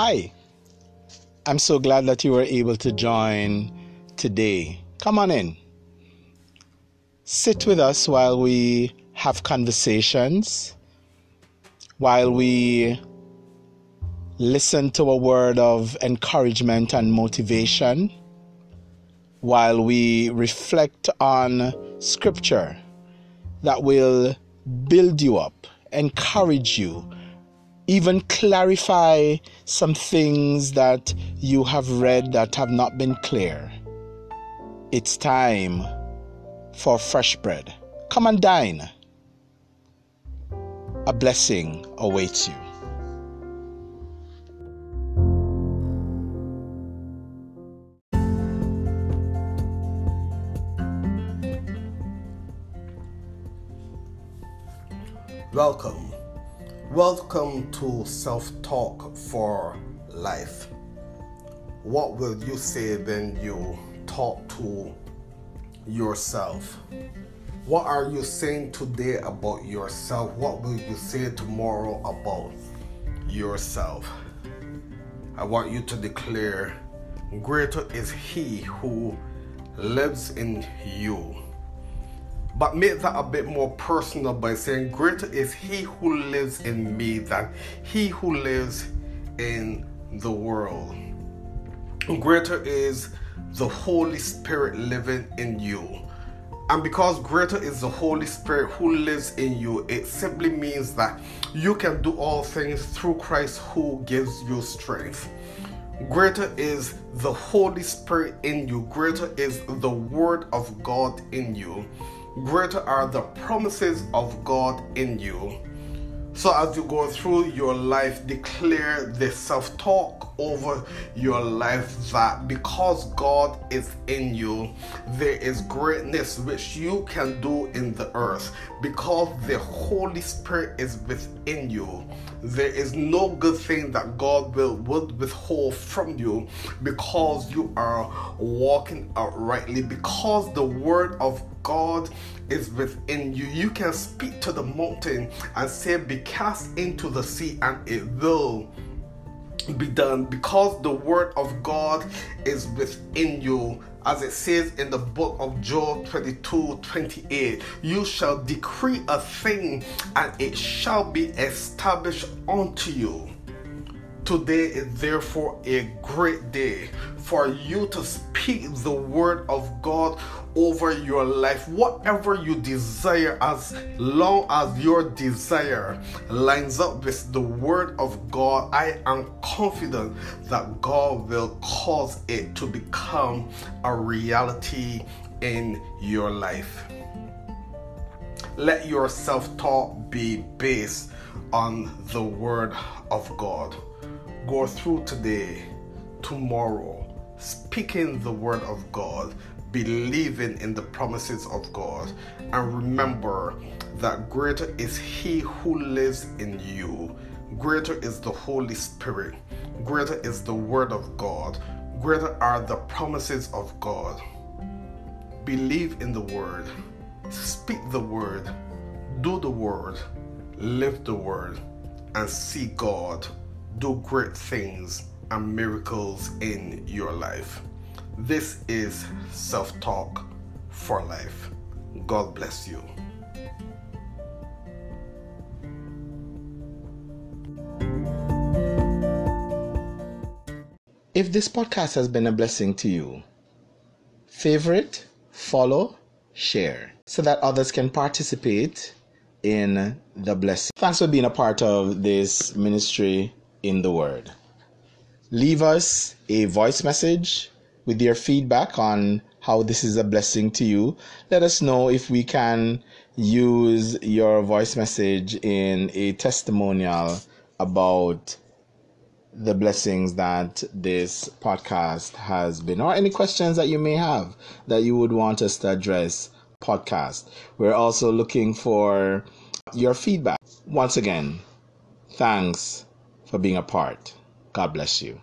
Hi, I'm so glad that you were able to join today. Come on in. Sit with us while we have conversations, while we listen to a word of encouragement and motivation, while we reflect on scripture that will build you up, encourage you even clarify some things that you have read that have not been clear. It's time for fresh bread. Come and dine. A blessing awaits you. Welcome Welcome to Self Talk for Life. What will you say when you talk to yourself? What are you saying today about yourself? What will you say tomorrow about yourself? I want you to declare, Greater is He who lives in you but make that a bit more personal by saying, Greater is he who lives in me than he who lives in the world. Greater is the Holy Spirit living in you. And because greater is the Holy Spirit who lives in you, it simply means that you can do all things through Christ who gives you strength. Greater is the Holy Spirit in you, greater is the Word of God in you greater are the promises of God in you. So, as you go through your life, declare the self talk over your life that because God is in you, there is greatness which you can do in the earth. Because the Holy Spirit is within you, there is no good thing that God will withhold from you because you are walking uprightly, because the word of God is within you. You can speak to the mountain and say, Be cast into the sea, and it will be done because the word of God is within you. As it says in the book of Job 22 28, you shall decree a thing and it shall be established unto you. Today is therefore a great day for you to speak the word of God over your life. Whatever you desire, as long as your desire lines up with the word of God, I am confident that God will cause it to become a reality in your life. Let your self talk be based on the word of God go through today, tomorrow, speaking the word of God, believing in the promises of God, and remember that greater is He who lives in you. Greater is the Holy Spirit. Greater is the Word of God. Greater are the promises of God. Believe in the Word. Speak the Word. Do the Word. Live the Word. And see God do great things and miracles in your life. This is Self Talk for Life. God bless you. If this podcast has been a blessing to you, favorite, follow, share so that others can participate in the blessing. Thanks for being a part of this ministry in the Word. Leave us a voice message with your feedback on how this is a blessing to you. Let us know if we can use your voice message in a testimonial about the blessings that this podcast has been, or any questions that you may have that you would want us to address. Podcast. We're also looking for your feedback. Once again, thanks for being a part. God bless you.